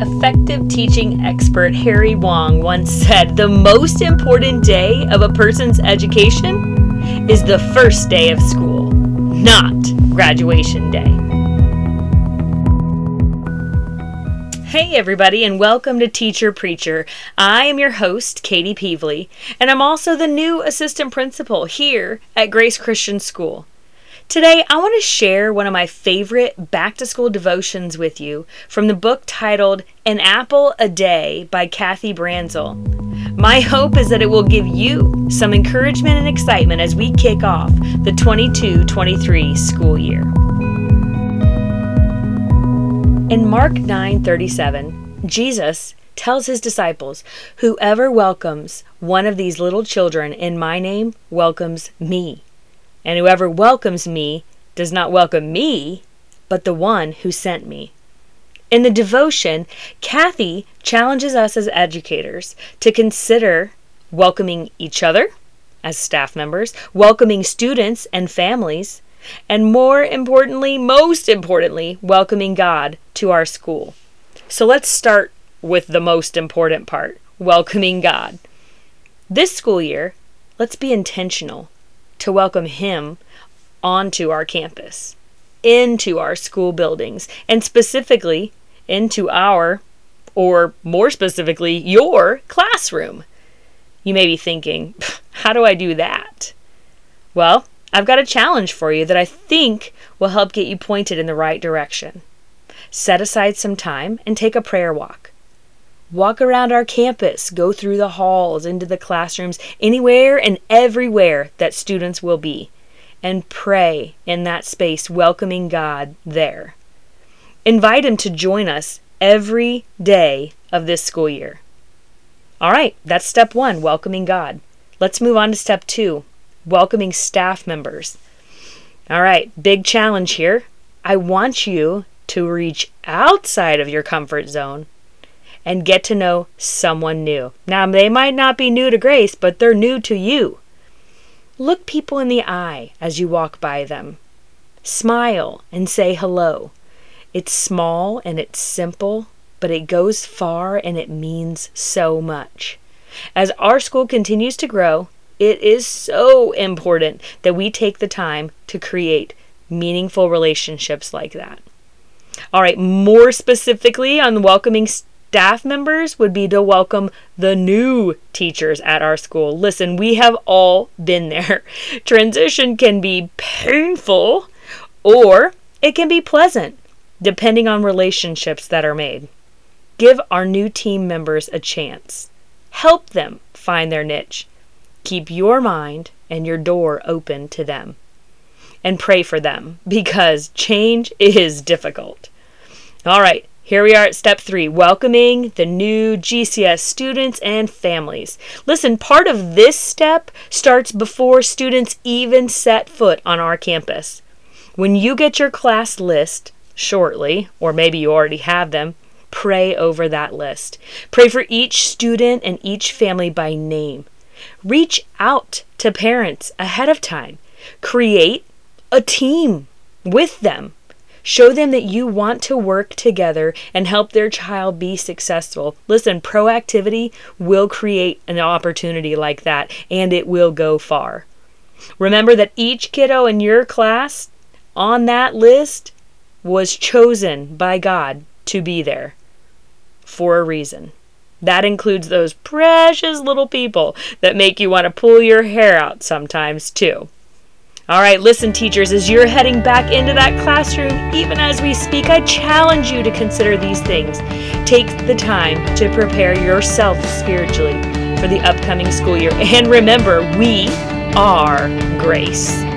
Effective teaching expert Harry Wong once said the most important day of a person's education is the first day of school, not graduation day. Hey, everybody, and welcome to Teacher Preacher. I am your host, Katie Peevely, and I'm also the new assistant principal here at Grace Christian School. Today, I want to share one of my favorite back to school devotions with you from the book titled An Apple a Day by Kathy Branzell. My hope is that it will give you some encouragement and excitement as we kick off the 22 23 school year. In Mark 9:37, Jesus tells his disciples, "Whoever welcomes one of these little children in my name welcomes me." And whoever welcomes me does not welcome me, but the one who sent me. In the devotion, Kathy challenges us as educators to consider welcoming each other as staff members, welcoming students and families, and more importantly, most importantly, welcoming God to our school. So let's start with the most important part welcoming God. This school year, let's be intentional to welcome him onto our campus, into our school buildings, and specifically into our, or more specifically, your classroom. You may be thinking, how do I do that? Well, I've got a challenge for you that I think will help get you pointed in the right direction. Set aside some time and take a prayer walk. Walk around our campus, go through the halls, into the classrooms, anywhere and everywhere that students will be, and pray in that space, welcoming God there. Invite Him to join us every day of this school year. All right, that's step one, welcoming God. Let's move on to step two, welcoming staff members. All right, big challenge here. I want you to reach outside of your comfort zone and get to know someone new. Now, they might not be new to Grace, but they're new to you. Look people in the eye as you walk by them. Smile and say hello. It's small and it's simple, but it goes far and it means so much. As our school continues to grow, it is so important that we take the time to create meaningful relationships like that. All right, more specifically on welcoming staff members would be to welcome the new teachers at our school. Listen, we have all been there. Transition can be painful or it can be pleasant, depending on relationships that are made. Give our new team members a chance. Help them find their niche. Keep your mind and your door open to them. And pray for them because change is difficult. All right, here we are at step three welcoming the new GCS students and families. Listen, part of this step starts before students even set foot on our campus. When you get your class list shortly, or maybe you already have them, pray over that list. Pray for each student and each family by name. Reach out to parents ahead of time. Create a team with them Show them that you want to work together and help their child be successful. Listen, proactivity will create an opportunity like that and it will go far. Remember that each kiddo in your class on that list was chosen by God to be there for a reason. That includes those precious little people that make you want to pull your hair out sometimes, too. All right, listen, teachers, as you're heading back into that classroom, even as we speak, I challenge you to consider these things. Take the time to prepare yourself spiritually for the upcoming school year. And remember, we are grace.